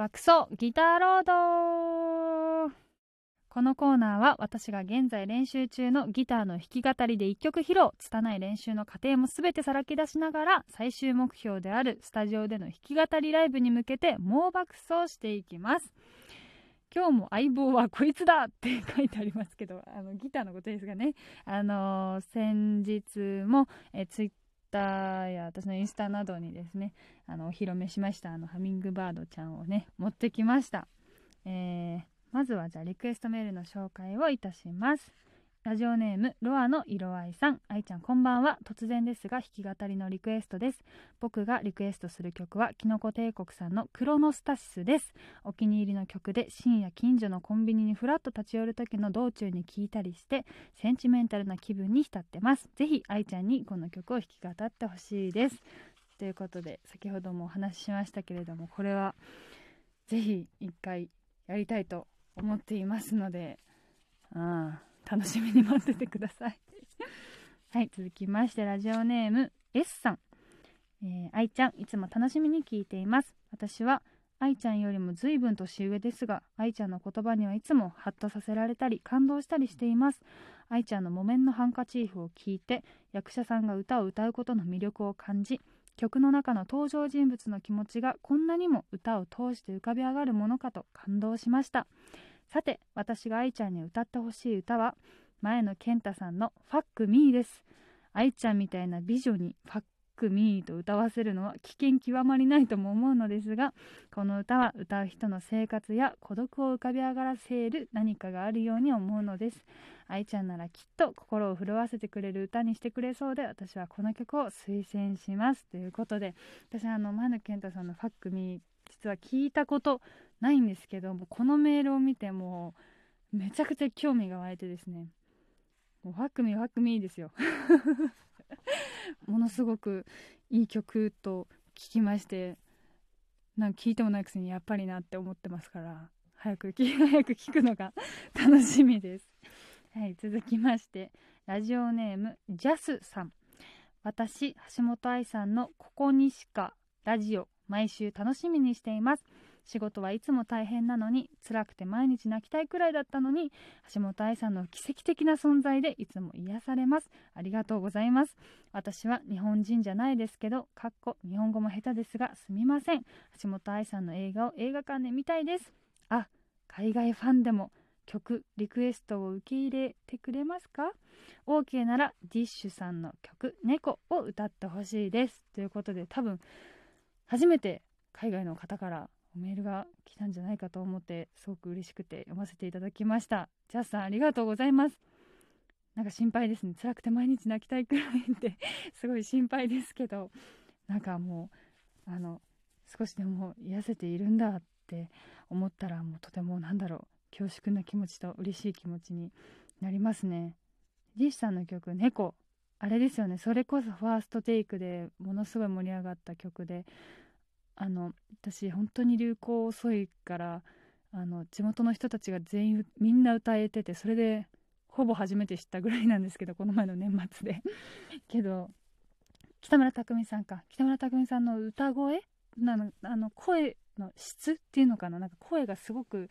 爆走ギターロード。このコーナーは私が現在練習中のギターの弾き語りで1曲披露。拙い練習の過程も全てさらけ出しながら最終目標であるスタジオでの弾き語りライブに向けて猛爆走していきます。今日も相棒はこいつだって書いてありますけどあのギターのことですがね。あのー、先日もえツイッターや私のインスタなどにですねあのお披露目しましたあのハミングバードちゃんをね持ってきました、えー、まずはじゃあリクエストメールの紹介をいたします。ラジオネームロアの色合いさん。愛ちゃんこんばんは。突然ですが弾き語りのリクエストです。僕がリクエストする曲はキノコ帝国さんのクロノスタシスです。お気に入りの曲で深夜近所のコンビニにふらっと立ち寄る時の道中に聴いたりしてセンチメンタルな気分に浸ってます。ぜひ愛ちゃんにこの曲を弾き語ってほしいです。ということで先ほどもお話ししましたけれどもこれはぜひ一回やりたいと思っていますので。ああ。楽しみに待っててください。はい続きましてラジオネーム S さん。えー、愛ちゃんいつも楽しみに聞いています。私は愛ちゃんよりも随分年上ですが愛ちゃんの言葉にはいつもハッとさせられたり感動したりしています。愛ちゃんの木綿のハンカチーフを聞いて役者さんが歌を歌うことの魅力を感じ曲の中の登場人物の気持ちがこんなにも歌を通して浮かび上がるものかと感動しました。さて私が愛ちゃんに歌ってほしい歌は前野健太さんの「ファックミーです。愛ちゃんみたいな美女にファックミーと歌わせるのは危険極まりないとも思うのですがこの歌は歌う人の生活や孤独を浮かび上がらせる何かがあるように思うのです。愛ちゃんならきっと心を震わせてくれる歌にしてくれそうで私はこの曲を推薦しますということで私はあの前野健太さんの「ファックミー実は聞いたことないんですけどもこのメールを見てもめちゃくちゃ興味が湧いてですね。もうファクミファクミーですよ。ものすごくいい曲と聞きましてなんか聞いてもないくせにやっぱりなって思ってますから早く 早く聞くのが 楽しみです。はい続きましてラジオネームジャスさん。私橋本愛さんの「ここにしかラジオ」毎週楽しみにしています。仕事はいつも大変なのに辛くて毎日泣きたいくらいだったのに橋本愛さんの奇跡的な存在でいつも癒されます。ありがとうございます。私は日本人じゃないですけどかっこ日本語も下手ですがすみません。橋本愛さんの映画を映画館で見たいです。あ海外ファンでも曲リクエストを受け入れてくれますか ?OK ならディッシュさんの曲「猫」を歌ってほしいです。ということで多分初めて海外の方からメールが来たんじゃないかと思ってすごく嬉しくて読ませていただきました。ジャスさんありがとうございます。なんか心配ですね。辛くて毎日泣きたいくらいってすごい心配ですけど。なんかもうあの少しでも癒せているんだって思ったらもうとてもなんだろう。恐縮な気持ちと嬉しい気持ちになりますね。ディッシュさんの曲「猫」あれですよね。それこそファーストテイクでものすごい盛り上がった曲で。あの私本当に流行遅いからあの地元の人たちが全員みんな歌えててそれでほぼ初めて知ったぐらいなんですけどこの前の年末で。けど北村匠海さんか。北村匠海さんの歌声？なのあの声の質っていうのかな？なんか声がすごく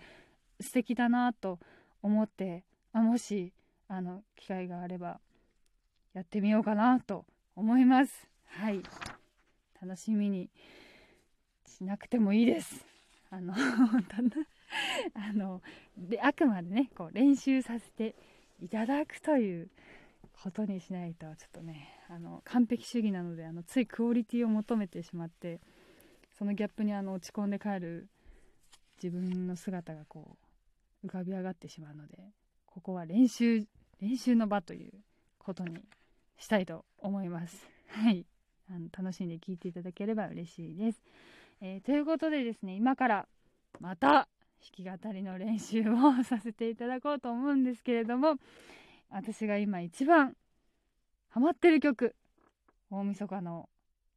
素敵だなと思ってあもしあの機会があればやってみようかなと思います。はい。楽しみにしなくてもいいですあの 本当あのであくまでねこう練習させていただくということにしないとちょっとねあの完璧主義なのであのついクオリティを求めてしまってそのギャップにあの落ち込んで帰る自分の姿がこう浮かび上がってしまうのでここは練習練習の場ということにしたいと思います。はい。あの楽しんで聴いていただければ嬉しいです。えー、ということでですね、今からまた弾き語りの練習をさせていただこうと思うんですけれども、私が今一番ハマってる曲、大晦日の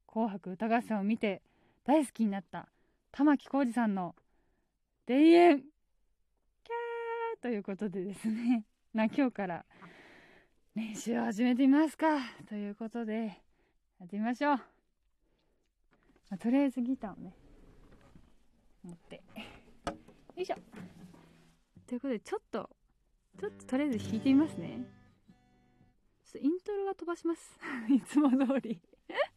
紅白歌合戦を見て大好きになった玉置浩二さんの「田園」キャーということでですね、な今日から練習を始めてみますかということでやってみましょう、まあ、とりあえずギターをね持って。よいしょ。ということでちょっとちょっととりあえず弾いてみますね。ちょっとイントロは飛ばします。いつも通り。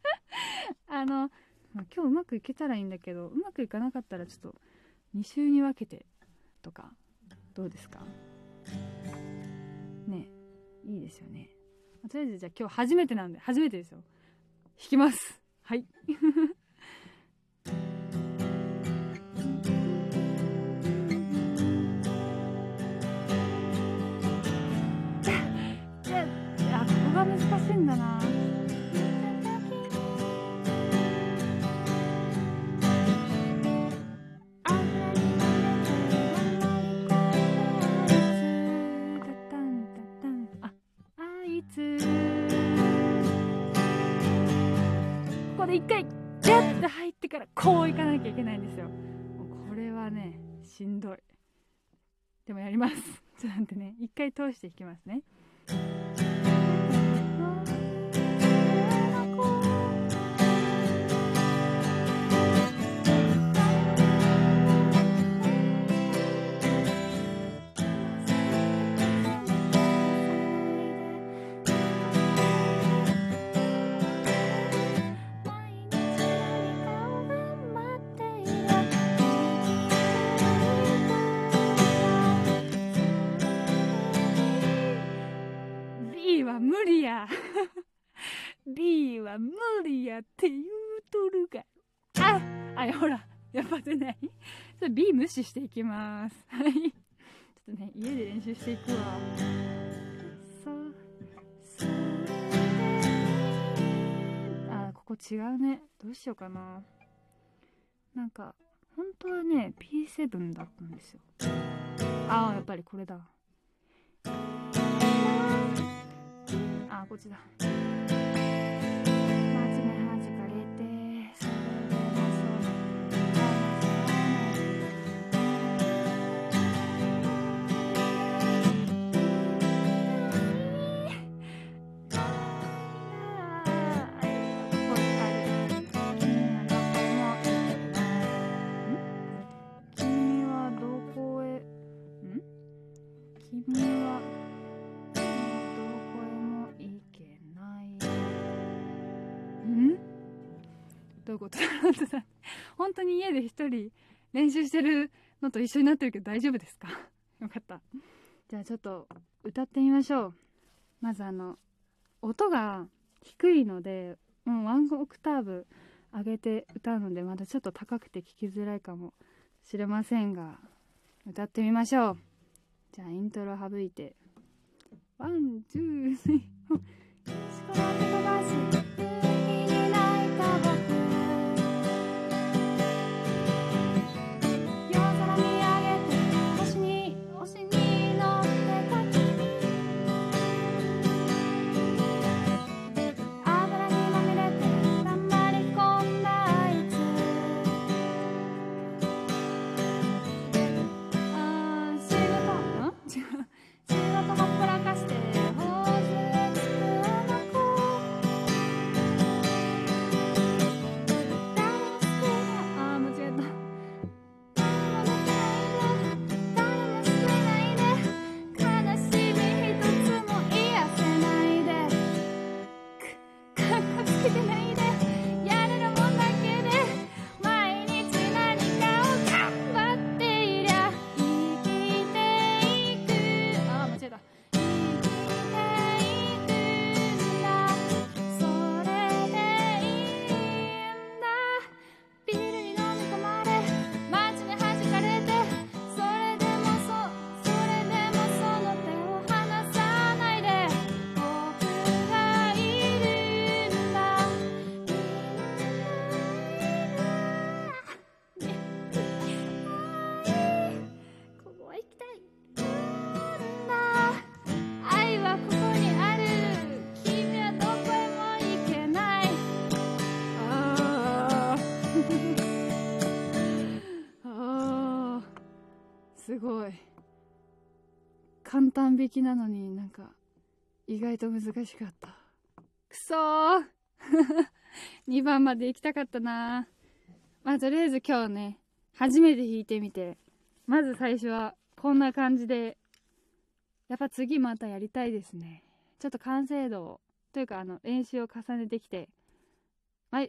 あの今日うまくいけたらいいんだけどうまくいかなかったらちょっと2週に分けてとかどうですか？ねいいですよね。とりあえずじゃあ今日初めてなんで初めてですよ。弾きます。はい。難しいんだな。ああいつここで一回ジャッて入ってからこういかなきゃいけないんですよ。これはねしんどい。でもやります。ちょっと待ってね。一回通して弾きますね。B は無理やって言うとるが。ああほらやっぱ出ない？それ B 無視していきます。はい。ちょっとね家で練習していくわ。あここ違うね。どうしようかな。なんか本当はね P7 だったんですよ。ああやっぱりこれだ。あこっちだ。真面目はどういうことだろうってさ本当に家で一人練習してるのと一緒になってるけど大丈夫ですか？よかったじゃあちょっと歌ってみましょうまずあの音が低いのでもうワンオクターブ上げて歌うのでまだちょっと高くて聞きづらいかもしれませんが歌ってみましょうじゃあイントロ省いてワン、ツー、スリー、フォー。石ころ飛ばす。簡単弾きなのになんか意外と難しかった。くそー。2番まで行きたかったな。まあとりあえず今日ね初めて弾いてみてまず最初はこんな感じでやっぱ次またやりたいですね。ちょっと完成度をというかあの練習を重ねてきて、まあ、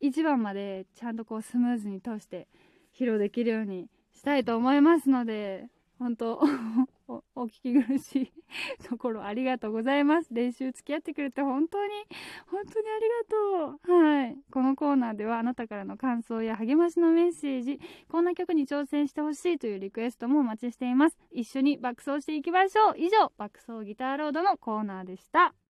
1番までちゃんとこうスムーズに通して披露できるようにしたいと思いますので本当 おお聞き苦しい ところありがとうございます。練習付き合ってくれて本当に本当にありがとう。はい。このコーナーではあなたからの感想や励ましのメッセージこんな曲に挑戦してほしいというリクエストもお待ちしています。一緒に爆走していきましょう。以上爆走ギターロードのコーナーでした。